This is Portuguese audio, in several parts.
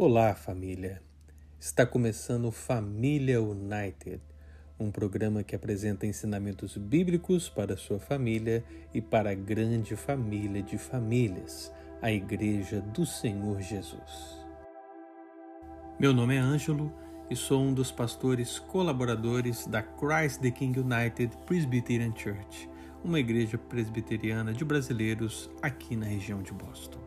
Olá, família! Está começando Família United, um programa que apresenta ensinamentos bíblicos para sua família e para a grande família de famílias, a Igreja do Senhor Jesus. Meu nome é Ângelo e sou um dos pastores colaboradores da Christ the King United Presbyterian Church, uma igreja presbiteriana de brasileiros aqui na região de Boston.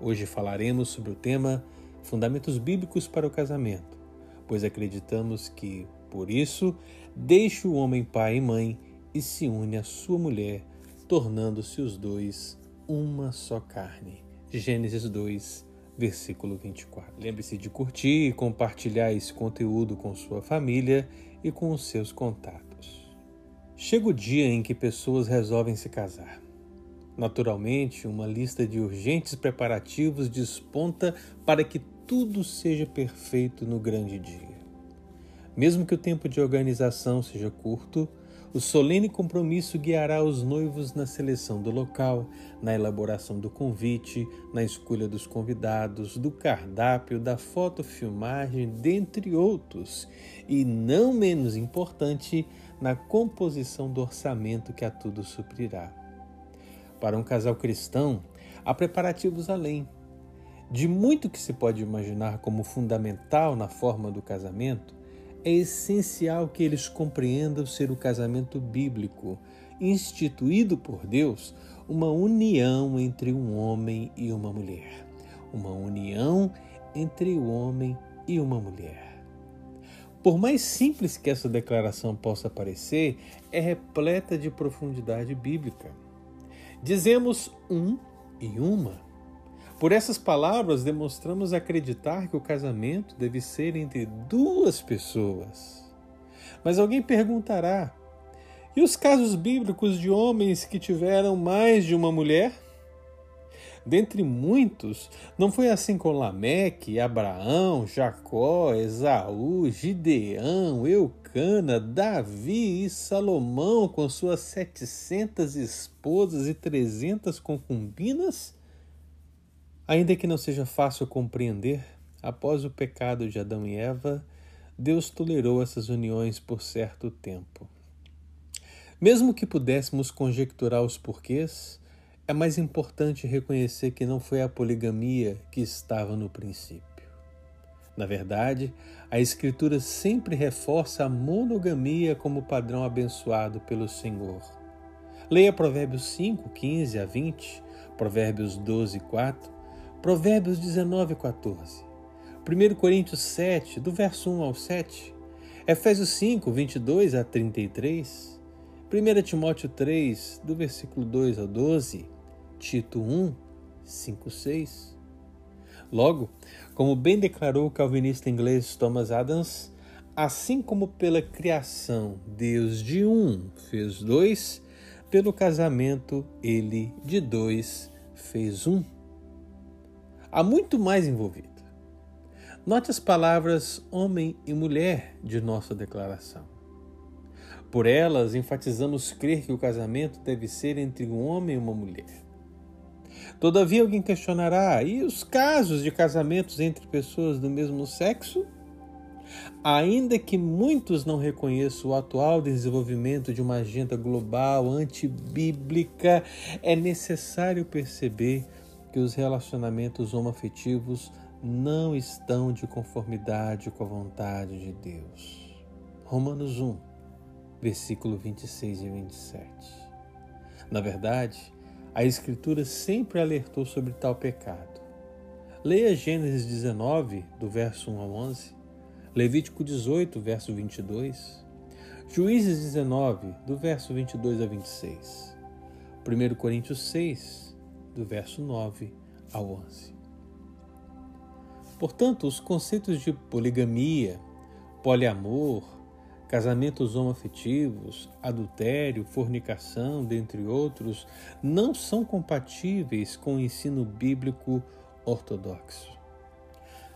Hoje falaremos sobre o tema Fundamentos Bíblicos para o Casamento, pois acreditamos que, por isso, deixe o homem pai e mãe e se une à sua mulher, tornando-se os dois uma só carne. Gênesis 2, versículo 24. Lembre-se de curtir e compartilhar esse conteúdo com sua família e com os seus contatos. Chega o dia em que pessoas resolvem se casar. Naturalmente, uma lista de urgentes preparativos desponta para que tudo seja perfeito no grande dia. Mesmo que o tempo de organização seja curto, o solene compromisso guiará os noivos na seleção do local, na elaboração do convite, na escolha dos convidados, do cardápio, da fotofilmagem, dentre outros, e não menos importante, na composição do orçamento que a tudo suprirá. Para um casal cristão, há preparativos além de muito que se pode imaginar como fundamental na forma do casamento, é essencial que eles compreendam ser o casamento bíblico, instituído por Deus, uma união entre um homem e uma mulher. Uma união entre o homem e uma mulher. Por mais simples que essa declaração possa parecer, é repleta de profundidade bíblica. Dizemos um e uma por essas palavras, demonstramos acreditar que o casamento deve ser entre duas pessoas. Mas alguém perguntará: e os casos bíblicos de homens que tiveram mais de uma mulher? Dentre muitos, não foi assim com Lameque, Abraão, Jacó, Esaú, Gideão, Eucana, Davi e Salomão com suas setecentas esposas e trezentas concubinas? Ainda que não seja fácil compreender, após o pecado de Adão e Eva, Deus tolerou essas uniões por certo tempo. Mesmo que pudéssemos conjecturar os porquês, é mais importante reconhecer que não foi a poligamia que estava no princípio. Na verdade, a Escritura sempre reforça a monogamia como padrão abençoado pelo Senhor. Leia Provérbios 5, 15 a 20, Provérbios 12, 4 Provérbios 19, 14. 1 Coríntios 7, do verso 1 ao 7. Efésios 5, 22 a 33. 1 Timóteo 3, do versículo 2 ao 12. Tito 1, 5, 6. Logo, como bem declarou o calvinista inglês Thomas Adams, assim como pela criação Deus de um fez dois, pelo casamento ele de dois fez um há muito mais envolvido. Note as palavras homem e mulher de nossa declaração. Por elas, enfatizamos crer que o casamento deve ser entre um homem e uma mulher. Todavia, alguém questionará: e os casos de casamentos entre pessoas do mesmo sexo? Ainda que muitos não reconheçam o atual desenvolvimento de uma agenda global antibíblica, é necessário perceber que os relacionamentos homoafetivos não estão de conformidade com a vontade de Deus. Romanos 1, versículo 26 e 27. Na verdade, a Escritura sempre alertou sobre tal pecado. Leia Gênesis 19, do verso 1 ao 11, Levítico 18, verso 22, Juízes 19, do verso 22 a 26, 1 Coríntios 6, do verso 9 ao 11. Portanto, os conceitos de poligamia, poliamor, casamentos homoafetivos, adultério, fornicação, dentre outros, não são compatíveis com o ensino bíblico ortodoxo.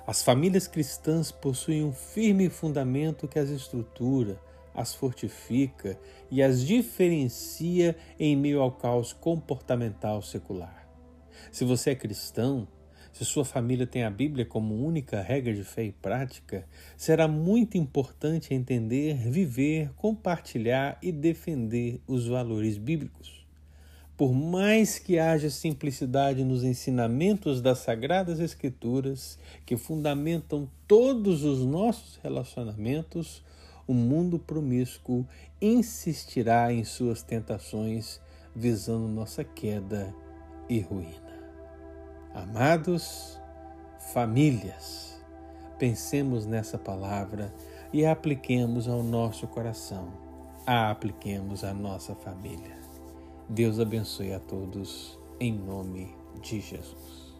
As famílias cristãs possuem um firme fundamento que as estrutura, as fortifica e as diferencia em meio ao caos comportamental secular. Se você é cristão, se sua família tem a Bíblia como única regra de fé e prática, será muito importante entender, viver, compartilhar e defender os valores bíblicos. Por mais que haja simplicidade nos ensinamentos das Sagradas Escrituras, que fundamentam todos os nossos relacionamentos, o mundo promíscuo insistirá em suas tentações, visando nossa queda e ruína. Amados, famílias, pensemos nessa palavra e a apliquemos ao nosso coração, a apliquemos à nossa família. Deus abençoe a todos, em nome de Jesus.